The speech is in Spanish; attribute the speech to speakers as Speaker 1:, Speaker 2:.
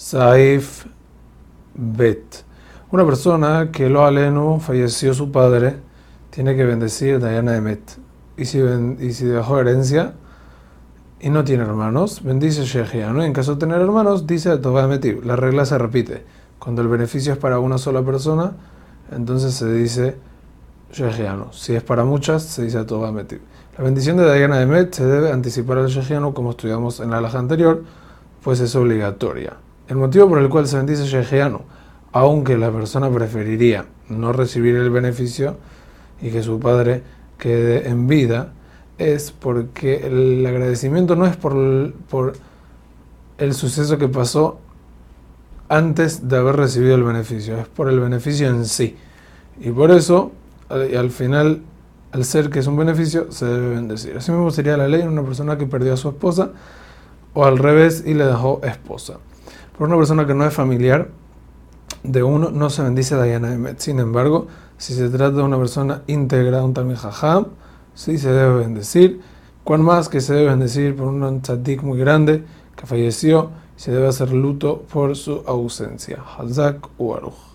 Speaker 1: Saif Bet. Una persona que lo aleno falleció su padre, tiene que bendecir Dayana Emet. Y si, dejó herencia y no tiene hermanos, bendice Shechiano. Y en caso de tener hermanos, dice Tová Emetiv. La regla se repite. Cuando el beneficio es para una sola persona, entonces se dice Shechiano. Si es para muchas, se dice Tová Emetiv. La bendición de Dayana Emet se debe anticipar al Shechiano, como estudiamos en la alaja anterior, pues es obligatoria. El motivo por el cual se bendice Shejiano, aunque la persona preferiría no recibir el beneficio y que su padre quede en vida, es porque el agradecimiento no es por el, por el suceso que pasó antes de haber recibido el beneficio, es por el beneficio en sí. Y por eso, al final, al ser que es un beneficio, se debe bendecir. Así mismo sería la ley en una persona que perdió a su esposa o al revés y le dejó esposa. Por una persona que no es familiar de uno, no se bendice Dayana Emet. Sin embargo, si se trata de una persona íntegra, un Tamil sí se debe bendecir. Cuán más que se debe bendecir por un tzadik muy grande que falleció, se debe hacer luto por su ausencia. Hazak Uaruj.